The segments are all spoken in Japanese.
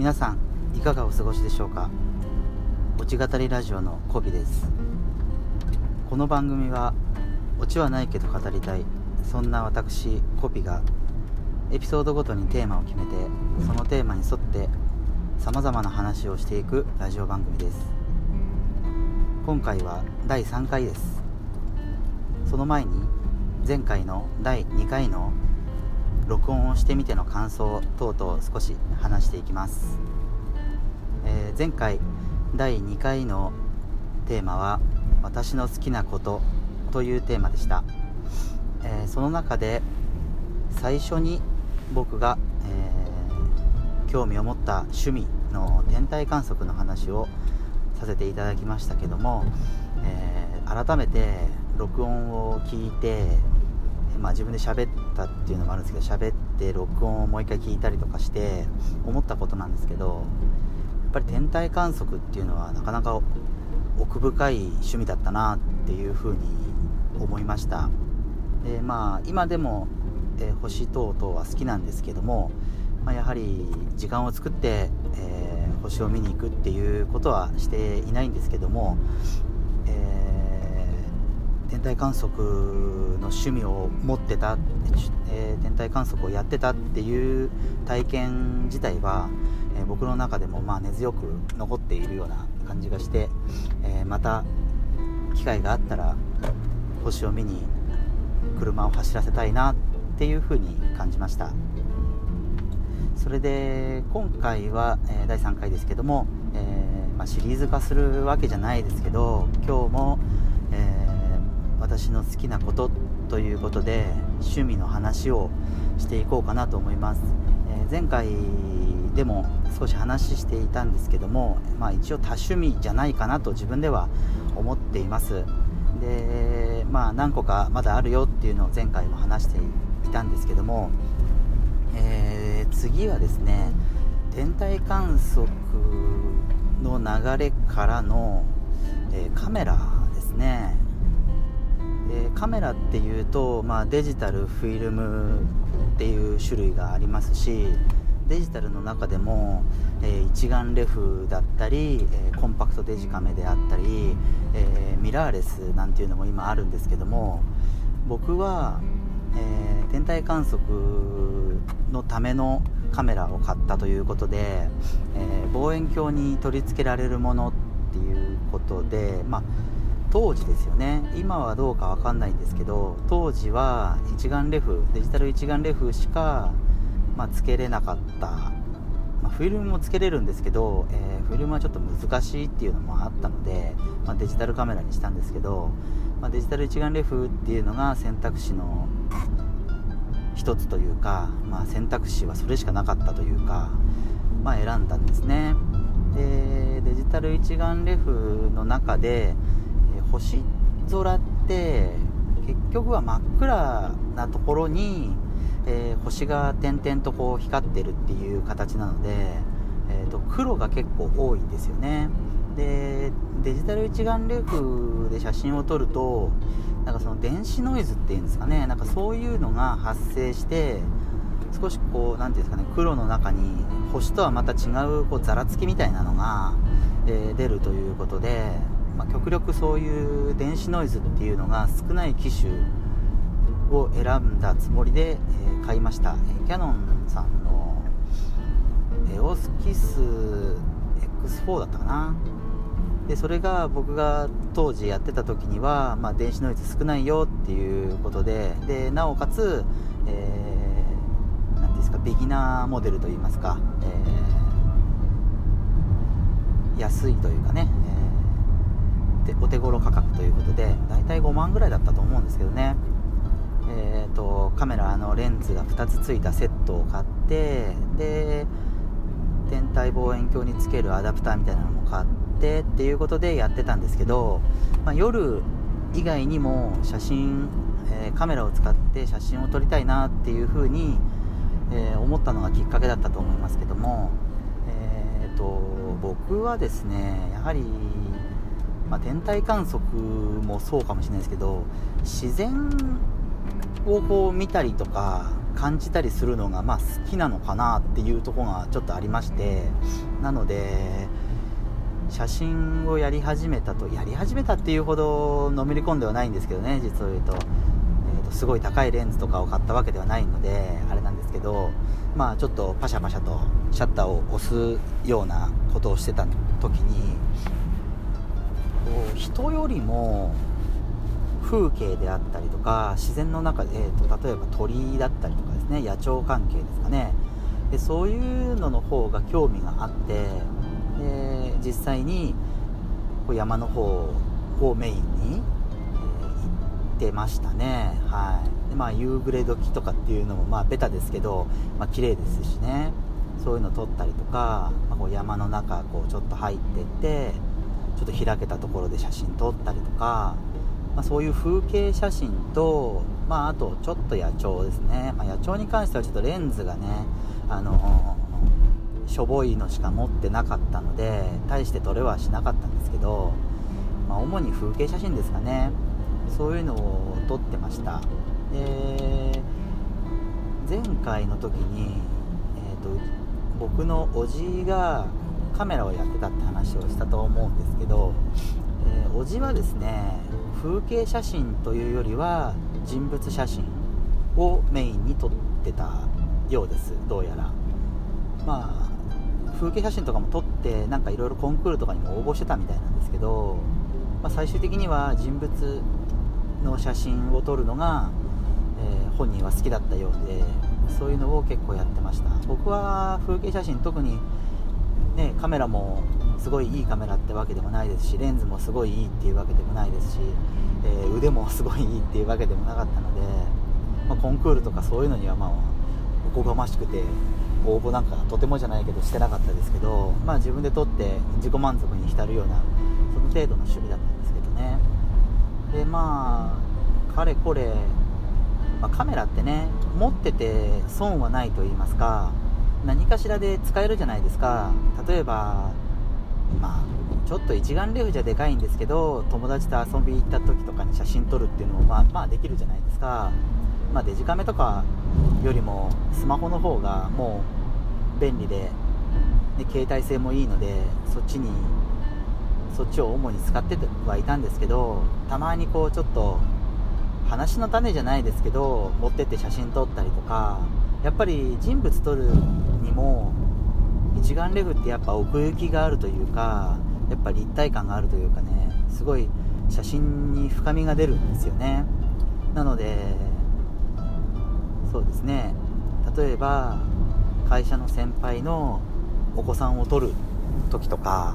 皆さんいかがお過ごしでしょうか？オチ語りラジオのコビです。この番組はオチはないけど語りたいそんな私コピがエピソードごとにテーマを決めてそのテーマに沿ってさまざまな話をしていくラジオ番組です。今回は第3回です。その前に前回の第2回の録音をしてみての感想等々少し話していきます、えー、前回第2回のテーマは「私の好きなこと」というテーマでした、えー、その中で最初に僕が、えー、興味を持った趣味の天体観測の話をさせていただきましたけども、えー、改めて録音を聞いてまあ、自分で喋ってたっていうのもあるんですけど喋って録音をもう一回聞いたりとかして思ったことなんですけどやっぱり天体観測っていうのはなかなか奥深い趣味だったなっていうふうに思いました。でまあ今でも、えー、星等々は好きなんですけども、まあ、やはり時間を作って、えー、星を見に行くっていうことはしていないんですけども、えー天体観測の趣味を持ってた、えー、天体観測をやってたっていう体験自体は、えー、僕の中でもまあ根強く残っているような感じがして、えー、また機会があったら星を見に車を走らせたいなっていうふうに感じました。それで今回は、え第3回ですけども、えまあ、シリーズ化するわけじゃないですけど今日も、私の好きなことということで趣味の話をしていこうかなと思います、えー、前回でも少し話していたんですけども、まあ、一応多趣味じゃないかなと自分では思っています。でまあ何個かまだあるよっていうのを前回も話していたんですけども、えー、次はですね天体観測の流れからの、えー、カメラですね。カメラっていうと、まあ、デジタルフィルムっていう種類がありますしデジタルの中でも、えー、一眼レフだったり、えー、コンパクトデジカメであったり、えー、ミラーレスなんていうのも今あるんですけども僕は、え天体観測のためのカメラを買ったということで、え望遠鏡に取り付けられるものっていうことで、まあ当時ですよね。今はどうか分かんないんですけど当時は一眼レフデジタル一眼レフしか、まあ、つけれなかった、まあ、フィルムもつけれるんですけど、えー、フィルムはちょっと難しいっていうのもあったので、まあ、デジタルカメラにしたんですけど、まデジタル一眼レフっていうのが選択肢の一つというか、まあ選択肢はそれしかなかったというか、ま選んだんですね。でデジタル一眼レフの中で星空って結局は真っ暗なところに、えー、星が点々とこう光ってるっていう形なので、えーと、黒が結構多いんですよね。でデジタル一眼レフで写真を撮るとなんかその電子ノイズっていうんですかね。なんかそういうのが発生して少しこう何ていうんですかね黒の中に星とはまた違うこうざらつきみたいなのが、えー、出るということでまあ、極力そういう電子ノイズっていうのが少ない機種を選んだつもりで、えー、買いました、え、キヤノンさんのエオスキス X4 だったかな。でそれが僕が当時やってた時には、まあ、電子ノイズ少ないよっていうことででなおかつ、えー、なんですかビギナーモデルといいますか、えー、安いというかね、お手頃価格ということでだいたい5万ぐらいだったと思うんですけどね。えーと、カメラのレンズが2つついたセットを買ってで天体望遠鏡につけるアダプターみたいなのも買ってっていうことでやってたんですけど、まあ、夜以外にも写真、えー、カメラを使って写真を撮りたいなっていうふうに、えー、思ったのがきっかけだったと思いますけども、えーと僕はですねやはりまあ、天体観測もそうかもしれないですけど自然をこう見たりとか感じたりするのがまあ好きなのかなっていうとこがちょっとありましてなので写真をやり始めたとやり始めたっていうほどのめり込んではないんですけどね実を言うと,、えーと、すごい高いレンズとかを買ったわけではないのであれなんですけどまあちょっとパシャパシャとシャッターを押すようなことをしてた時にこう人よりも風景であったりとか自然の中で、えーと、例えば鳥だったりとかですね野鳥関係ですかね。でそういうのの方が興味があってで実際にこう山の方をメインに、え、行ってましたね。はい。でまあ夕暮れ時とかっていうのもまあベタですけど、まあ綺麗ですしね。そういうの撮ったりとか、まあ、こう山の中こうちょっと入ってってちょっと開けたところで写真撮ったりとかまあ、そういう風景写真と、まあ、あとちょっと野鳥ですね、まあ、野鳥に関してはちょっとレンズがね、あの、しょぼいのしか持ってなかったので大して撮れはしなかったんですけど、まあ、主に風景写真ですかね。そういうのを撮ってました。で前回の時に、えーと、僕のおじがカメラをやってたって話をしたと思うんですけど、えー、おじはですね風景写真というよりは人物写真をメインに撮ってたようですどうやら。まあ風景写真とかも撮ってなんかいろいろコンクールとかにも応募してたみたいなんですけど、まあ、最終的には人物の写真を撮るのが、えー、本人は好きだったようでそういうのを結構やってました。僕は風景写真特にねカメラもすごいいいカメラってわけでもないですしレンズもすごいいいっていうわけでもないですし、えー、腕もすごいいいっていうわけでもなかったので、まあ、コンクールとかそういうのにはまあおこがましくて応募なんかとてもじゃないけどしてなかったですけど、まあ、自分で撮って自己満足に浸るようなその程度の趣味だったんですけどね。でまあかれこれ、まあ、カメラってね持ってて損はないと言いますか何かしらで使えるじゃないですか。例えばまあちょっと一眼レフじゃでかいんですけど友達と遊び行った時とかに写真撮るっていうのもまあまあできるじゃないですか、まあ、デジカメとかよりもスマホの方がもう便利でで携帯性もいいのでそっちにそっちを主に使ってはいたんですけどたまにこうちょっと話の種じゃないですけど持ってって写真撮ったりとかやっぱり人物撮るにも一眼レフってやっぱ奥行きがあるというかやっぱ立体感があるというかねすごい写真に深みが出るんですよね。なのでそうですね。例えば会社の先輩のお子さんを撮る時とか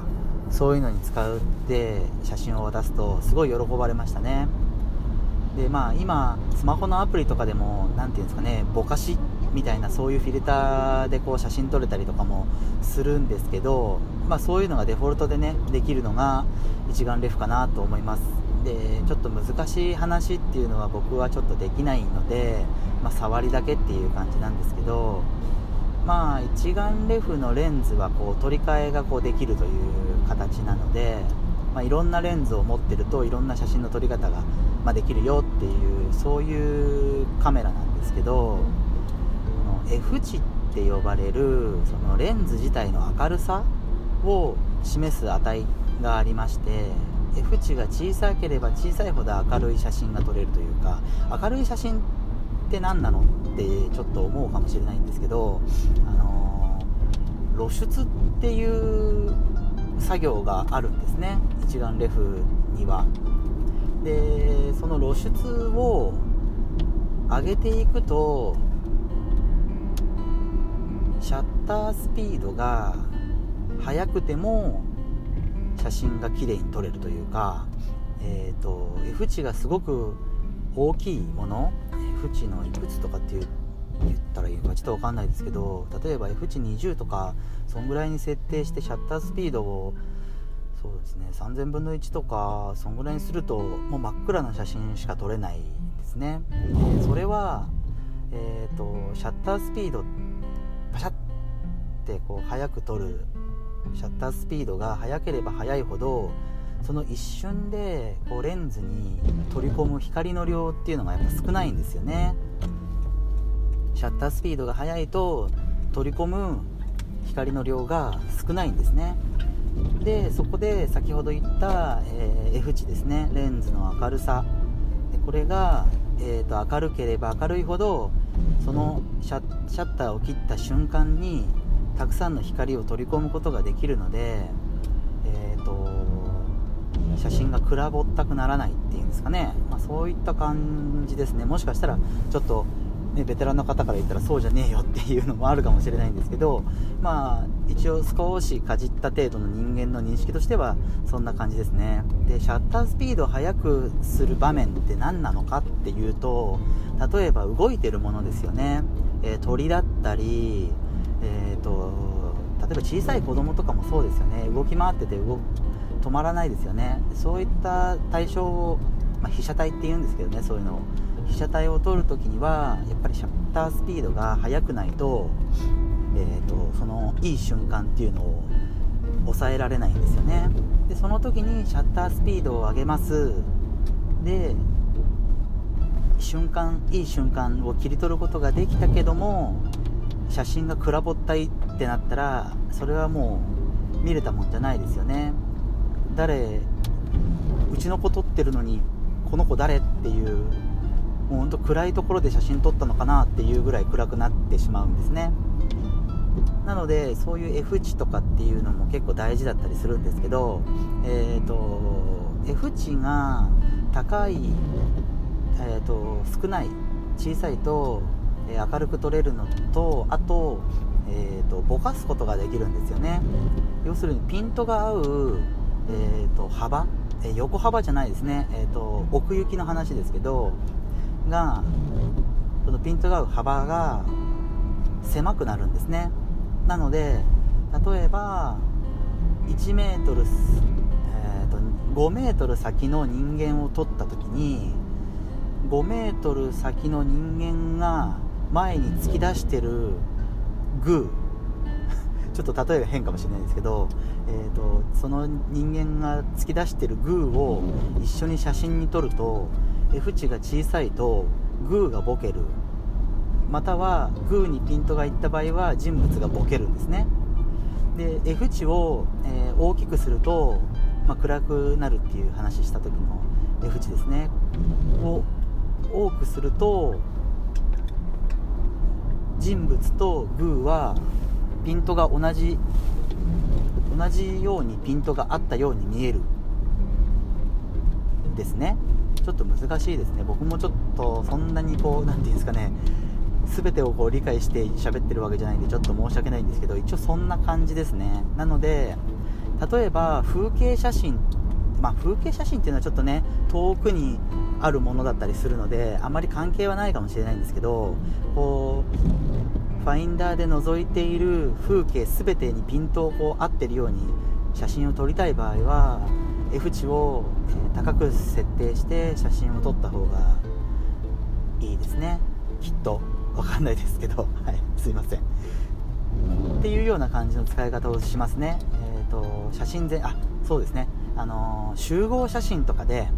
そういうのに使うって写真を渡すとすごい喜ばれましたね。でまあ今スマホのアプリとかでも何ていうんですかねぼかしみたいなそういうフィルターでこう写真撮れたりとかもするんですけど、まあ、そういうのがデフォルトでねできるのが一眼レフかなと思います。でちょっと難しい話っていうのは僕はちょっとできないので、まあ、触りだけっていう感じなんですけどまあ一眼レフのレンズはこう取り替えがこうできるという形なので、まあ、いろんなレンズを持ってるといろんな写真の撮り方が、まできるよっていうそういうカメラなんですけど F 値って呼ばれるそのレンズ自体の明るさを示す値がありまして F 値が小さければ小さいほど明るい写真が撮れるというか明るい写真って何なのってちょっと思うかもしれないんですけど、あの、露出っていう作業があるんですね。一眼レフには。でその露出を上げていくとシャッタースピードが速くても写真が綺麗に撮れるというか、えーと、F 値がすごく大きいもの F 値のいくつとかっていう言ったらいいのかちょっと分かんないですけど例えば F 値20とかそんぐらいに設定してシャッタースピードをそうですね3000分の1とかそんぐらいにするともう真っ暗な写真しか撮れないですね。それは、えーと、シャッタースピードパシャッてこう速く撮るシャッタースピードが速ければ速いほどその一瞬でこうレンズに取り込む光の量っていうのがやっぱ少ないんですよね。シャッタースピードが速いと取り込む光の量が少ないんですね。でそこで先ほど言った、えー、F 値ですね。レンズの明るさ。でこれが、えーと、明るければ明るいほどそのシャッターを切った瞬間にたくさんの光を取り込むことができるので、えーと、写真がくらぼったくならないっていうんですかね、まあ、そういった感じですね。もしかしたらちょっとね、ベテランの方から言ったらそうじゃねえよっていうのもあるかもしれないんですけど、まあ、一応少しかじった程度の人間の認識としてはそんな感じですね。でシャッタースピードを速くする場面って何なのかっていうと例えば動いてるものですよね、えー、鳥だったり、えーと、例えば小さい子供とかもそうですよね。動き回ってて動止まらないですよね。そういった対象を、まあ、被写体っていうんですけどね。そういうのを。被写体を撮るときにはやっぱりシャッタースピードが速くないと,、えーと、そのいい瞬間っていうのを抑えられないんですよね。でその時にシャッタースピードを上げます。で瞬間いい瞬間を切り取ることができたけども写真がくらぼったいってなったらそれはもう見れたもんじゃないですよね。誰うちの子撮ってるのにこの子誰っていうもうほんと暗いところで写真撮ったのかなっていうぐらい暗くなってしまうんですね。なのでそういう F 値とかっていうのも結構大事だったりするんですけどえっ、ー、と F 値が高い、えーと、少ない小さいと、え、明るく撮れるのとあと,、えーと、ぼかすことができるんですよね。要するにピントが合う、えーと、幅、え、横幅じゃないですね、えー、と奥行きの話ですけどがそのピントが合う幅が狭くなるんですね。なので例えば1メートル、えーと、5メートル先の人間を撮った時に5メートル先の人間が前に突き出してるグー。ちょっと例えが変かもしれないですけど、えーとその人間が突き出してるグーを一緒に写真に撮ると F 値が小さいとグーがボケる。またはグーにピントがいった場合は人物がボケるんですね。で F 値を、えー、大きくすると、まあ、暗くなるっていう話した時の F 値ですね。を多くすると人物とグーはピントが同じ同じようにピントがあったように見えるですね。ちょっと難しいですね。僕もちょっとそんなにこう何て言うんですかね。全てをこう理解して喋ってるわけじゃないんでちょっと申し訳ないんですけど一応そんな感じですね。なので例えば風景写真まあ、風景写真っていうのはちょっとね遠くにあるものだったりするのであまり関係はないかもしれないんですけどこうファインダーで覗いている風景全てにピントをこう合ってるように写真を撮りたい場合は F 値を、高く設定して写真を撮った方がいいですね。きっとわかんないですけど。はいすいません。っていうような感じの使い方をしますね。えっ、ー、と写真全あそうですね。あの、集合写真とかで、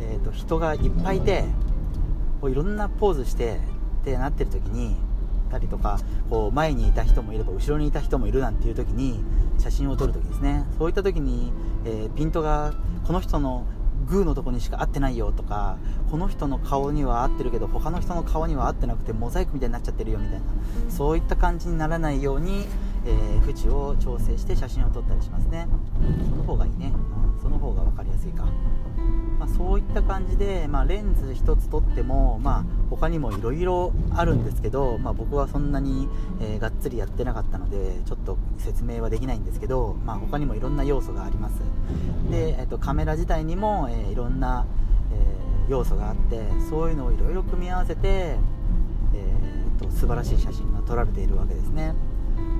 えーと、人がいっぱいいてこういろんなポーズしてってなってる時にたりとかこう前にいた人もいれば後ろにいた人もいるなんていう時に写真を撮る時ですね。そういった時に、えー、ピントがこの人のグーのとこにしか合ってないよとかこの人の顔には合ってるけど他の人の顔には合ってなくてモザイクみたいになっちゃってるよみたいなそういった感じにならないように、えー、縁を調整して写真を撮ったりしますね。その方がいいね、うん、その方が分かりやすいか。まあ、そういった感じで、まあ、レンズ1つ撮っても、まあ、他にもいろいろあるんですけど、まあ、僕はそんなに、えー、がっつりやってなかったのでちょっと説明はできないんですけど、まあ、他にもいろんな要素があります。で、えーと、カメラ自体にも、えー、いろんな、えー、要素があってそういうのをいろいろ組み合わせて、えーと素晴らしい写真が撮られているわけですね。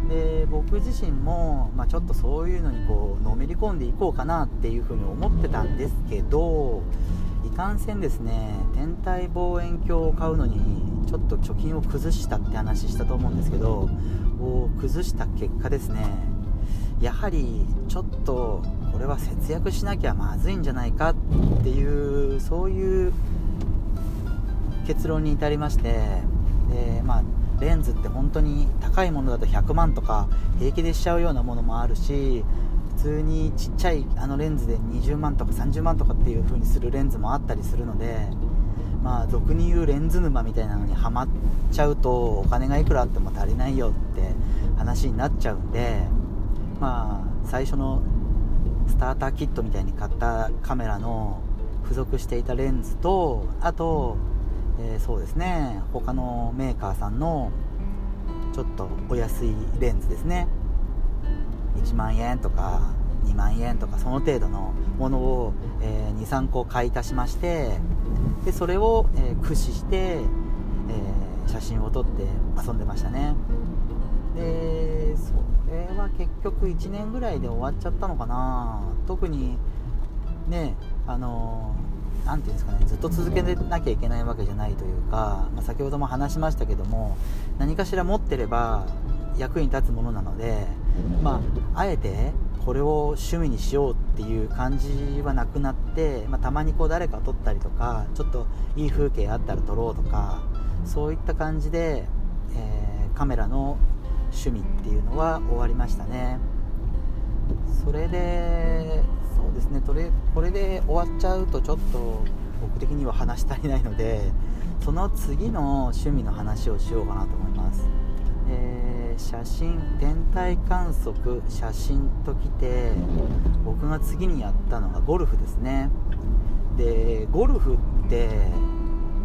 で僕自身も、まあ、ちょっとそういうのにこうのめり込んでいこうかなっていうふうに思ってたんですけどいかんせんですね天体望遠鏡を買うのにちょっと貯金を崩したって話したと思うんですけどを崩した結果ですねやはりちょっとこれは節約しなきゃまずいんじゃないかっていうそういう結論に至りましてでまあレンズって本当に高いものだと100万とか平気でしちゃうようなものもあるし普通にちっちゃいあのレンズで20万とか30万とかっていう風にするレンズもあったりするのでまあ俗に言うレンズ沼みたいなのにはまっちゃうとお金がいくらあっても足りないよって話になっちゃうんでまあ最初のスターターキットみたいに買ったカメラの付属していたレンズとあとえー、そうですね。他のメーカーさんのちょっとお安いレンズですね。1万円とか2万円とかその程度のものを、えー、23個買い足しましてでそれを、えー、駆使して、えー、写真を撮って遊んでましたね。でそれは結局1年ぐらいで終わっちゃったのかな。特にねあの何て言うんですかねずっと続けなきゃいけないわけじゃないというか、まあ、先ほども話しましたけども何かしら持ってれば役に立つものなので、まあ、あえてこれを趣味にしようっていう感じはなくなって、まあ、たまにこう誰か撮ったりとかちょっといい風景あったら撮ろうとかそういった感じで、えー、カメラの趣味っていうのは終わりましたね。それでそうですね。とれこれで終わっちゃうとちょっと僕的には話し足りないのでその次の趣味の話をしようかなと思います、えー、写真天体観測写真ときて僕が次にやったのがゴルフですね。でゴルフって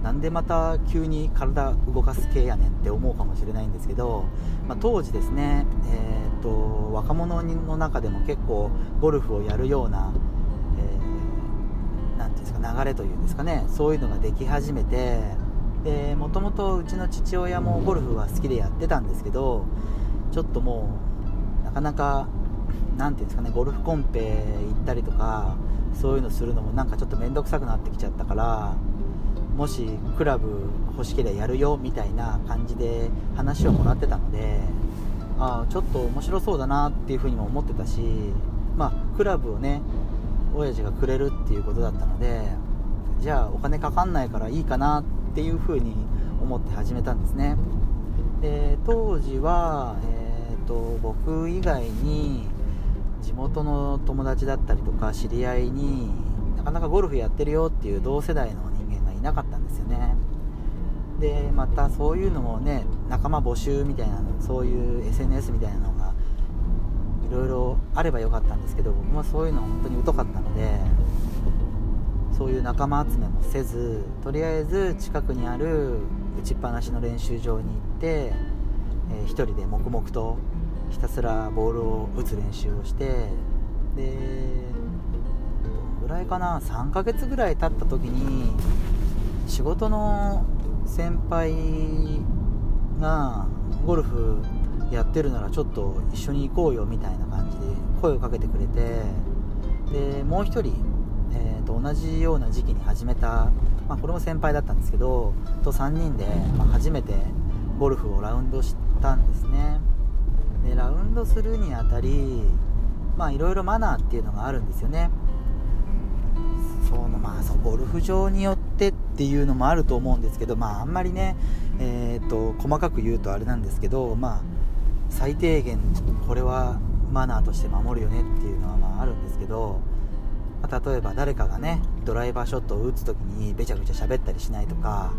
なんでまた急に体動かす系やねんって思うかもしれないんですけど、まあ、当時ですね、えーと、若者の中でも結構ゴルフをやるような、えー、ていうんですか流れというんですかねそういうのができ始めてもともとうちの父親もゴルフは好きでやってたんですけどちょっともうなかなか何ていうんですかねゴルフコンペ行ったりとかそういうのするのもなんかちょっと面倒くさくなってきちゃったからもしクラブ欲しければやるよみたいな感じで話をもらってたのであちょっと面白そうだなっていうふうにも思ってたし、まあ、クラブをね親父がくれるっていうことだったのでじゃあお金かかんないからいいかなっていうふうに思って始めたんですね。で当時は、えーと、僕以外に地元の友達だったりとか知り合いになかなかゴルフやってるよっていう同世代のいなかったんですよね。でまたそういうのもね仲間募集みたいなのそういう SNS みたいなのがいろいろあればよかったんですけど僕もそういうの本当に疎かったのでそういう仲間集めもせずとりあえず近くにある打ちっぱなしの練習場に行って、えー、1人で黙々とひたすらボールを打つ練習をしてでどのぐらいかな？3ヶ月ぐらい経った時に仕事の先輩がゴルフやってるならちょっと一緒に行こうよみたいな感じで声をかけてくれてでもう1人、えー、と同じような時期に始めた、まあ、これも先輩だったんですけどと3人で、ま、初めてゴルフをラウンドしたんですね。でラウンドするにあたりまあいろいろマナーっていうのがあるんですよね。そのまあゴルフ場によってっていうのもあると思うんですけどまああんまりねえーと、細かく言うとあれなんですけどまあ最低限これはマナーとして守るよねっていうのはまああるんですけど、まあ、例えば誰かがねドライバーショットを打つ時にべちゃくちゃ喋ったりしないとか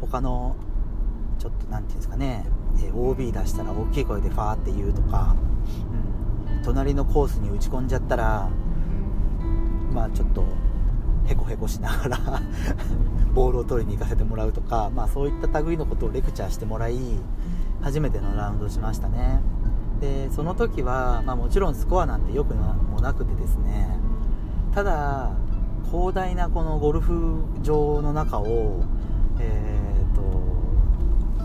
他のちょっと何て言うんですかね、え OB 出したら大きい声でファーって言うとか、うん、隣のコースに打ち込んじゃったらまあちょっとへこへこしながら ボールを取りに行かせてもらうとか、まあ、そういった類のことをレクチャーしてもらい初めてのラウンドしましたね。でその時は、まあ、もちろんスコアなんてよくもなくてですね。ただ広大なこのゴルフ場の中をえっ、ー、と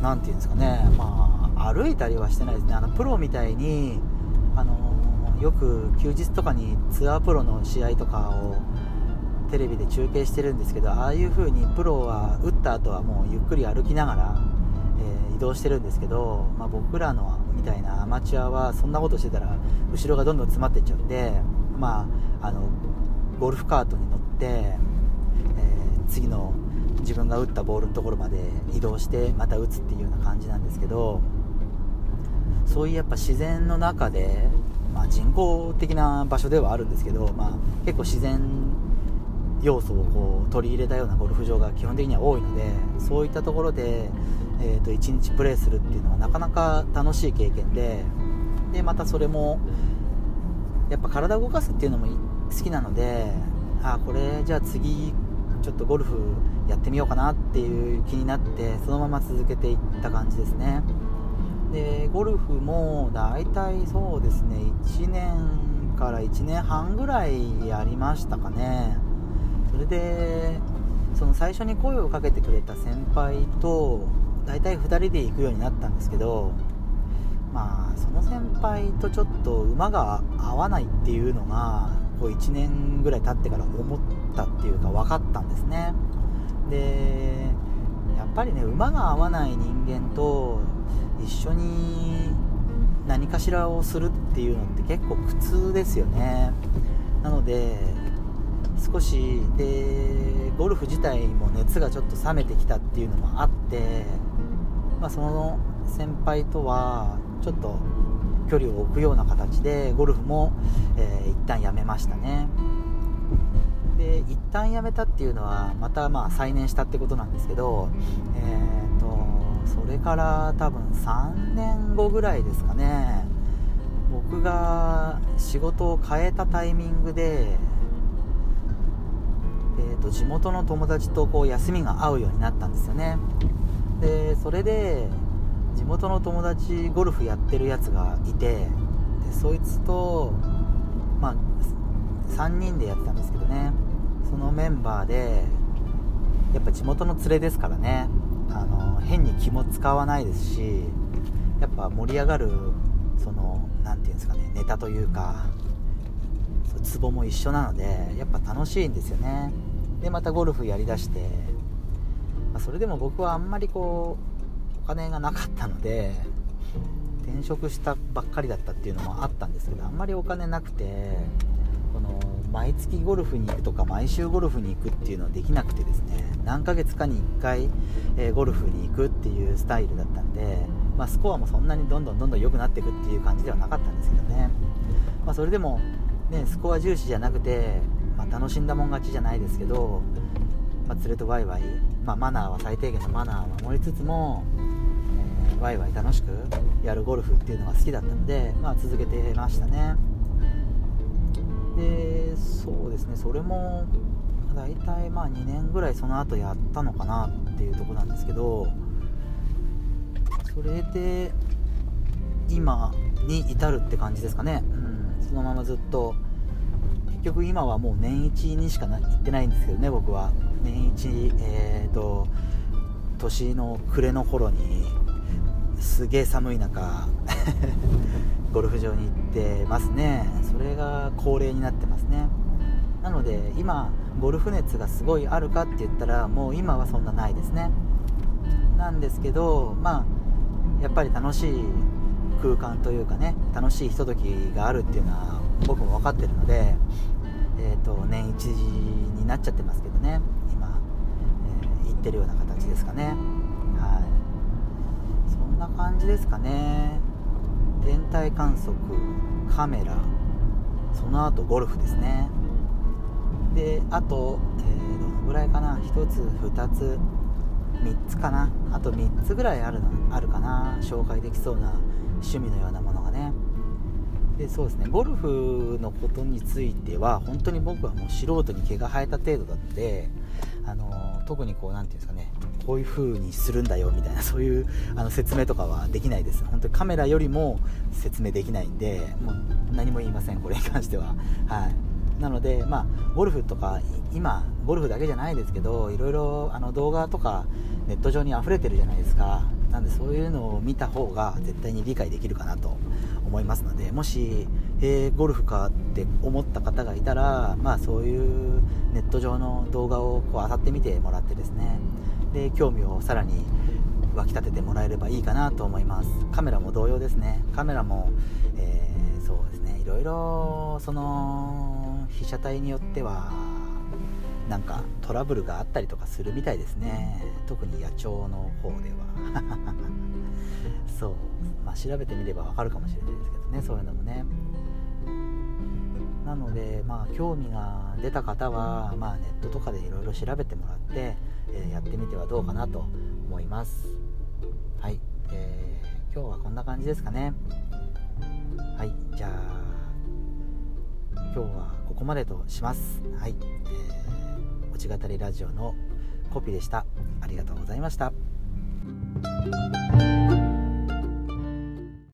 何て言うんですかね。まあ歩いたりはしてないですね。あのプロみたいにあのよく休日とかにツアープロの試合とかをテレビで中継してるんですけどああいう風にプロは打った後はもうゆっくり歩きながら、えー、移動してるんですけど、まあ、僕らのみたいなアマチュアはそんなことしてたら後ろがどんどん詰まっていっちゃうんで、まあ、あのゴルフカートに乗って、えー、次の自分が打ったボールのところまで移動してまた打つっていうような感じなんですけどそういうやっぱ自然の中で、まあ、人工的な場所ではあるんですけど、まあ、結構自然要素をこう取り入れたようなゴルフ場が基本的には多いのでそういったところで、えー、と1日プレーするっていうのはなかなか楽しい経験ででまたそれもやっぱ体を動かすっていうのも好きなのであこれじゃあ次ちょっとゴルフやってみようかなっていう気になってそのまま続けていった感じですね。でゴルフも大体そうですね1年から1年半ぐらいやりましたかね。それでその最初に声をかけてくれた先輩と大体2人で行くようになったんですけどまあその先輩とちょっと馬が合わないっていうのがこう1年ぐらい経ってから思ったっていうか分かったんですね。でやっぱりね馬が合わない人間と一緒に何かしらをするっていうのって結構苦痛ですよね。なので少しでゴルフ自体も熱がちょっと冷めてきたっていうのもあって、まあ、その先輩とはちょっと距離を置くような形でゴルフも、えー、一旦やめましたね。で一旦やめたっていうのはまたまあ再燃したってことなんですけど、えーと、それから多分3年後ぐらいですかね。僕が仕事を変えたタイミングで、えーと、地元の友達とこう休みが合うようになったんですよね。でそれで地元の友達ゴルフやってるやつがいてでそいつとまあ3人でやってたんですけどね。そのメンバーでやっぱ地元の連れですからね。あの変に気も使わないですしやっぱ盛り上がるその何て言うんですかねネタというかツボも一緒なのでやっぱ楽しいんですよね。でまたゴルフやりだして、まあ、それでも僕はあんまりこうお金がなかったので転職したばっかりだったっていうのもあったんですけどあんまりお金なくてこの毎月ゴルフに行くとか毎週ゴルフに行くっていうのはできなくてですね何ヶ月かに1回、えー、ゴルフに行くっていうスタイルだったんで、まあ、スコアもそんなにどんどんどんどん良くなっていくっていう感じではなかったんですけどね、まあ、それでも、ね、スコア重視じゃなくて、楽しんだもん勝ちじゃないですけど、ま連れとワイワイ、まあマナーは最低限のマナーを守りつつもワイワイ楽しくやるゴルフっていうのが好きだったので、まあ、続けてましたね。でそうですねそれも大体まあ2年ぐらいその後やったのかなっていうとこなんですけどそれで今に至るって感じですかね、うん、そのままずっと結局今はもう年一にしか行ってないんですけどね僕は。年一えっ、ー、と年の暮れの頃にすげえ寒い中 ゴルフ場に行ってますね。それが恒例になってますね。なので今ゴルフ熱がすごいあるかって言ったらもう今はそんなないですね。なんですけどまあやっぱり楽しい空間というかね楽しいひとときがあるっていうのは僕も分かってるので、えーと、年一になっちゃってますけどね。今、えー、行ってるような形ですかね。はい。そんな感じですかね。天体観測カメラ。その後ゴルフですね。であと、えー、どのぐらいかな。1つ2つ3つかな。あと3つぐらいあるのあるかな。紹介できそうな趣味のようなものがね。でそうですね。ゴルフのことについては本当に僕はもう素人に毛が生えた程度だってあの特にこう何て言うんですかね。こういう風にするんだよみたいなそういうあの説明とかはできないです。本当にカメラよりも説明できないんでもう何も言いませんこれに関しては。はい。なのでまあゴルフとか今ゴルフだけじゃないですけどいろいろあの動画とかネット上に溢れてるじゃないですか。なんでそういうのを見た方が絶対に理解できるかなと思いますのでもし、えー、ゴルフかって思った方がいたら、まあ、そういうネット上の動画をこう漁ってみてもらってですね。で興味をさらに湧き立ててもらえればいいかなと思います。カメラも同様ですね。カメラも、えー、そうですね。いろいろその被写体によってはなんかトラブルがあったりとかするみたいですね。特に野鳥の方では。そう。まあ調べてみればわかるかもしれないですけどねそういうのもね。なのでまあ興味が出た方は、まあ、ネットとかでいろいろ調べてもらって、えー、やってみてはどうかなと思います。はい、えー、今日はこんな感じですかね。はい。じゃあ今日はここまでとします。はい、えー、落ち語りラジオのコピーでした。ありがとうございました。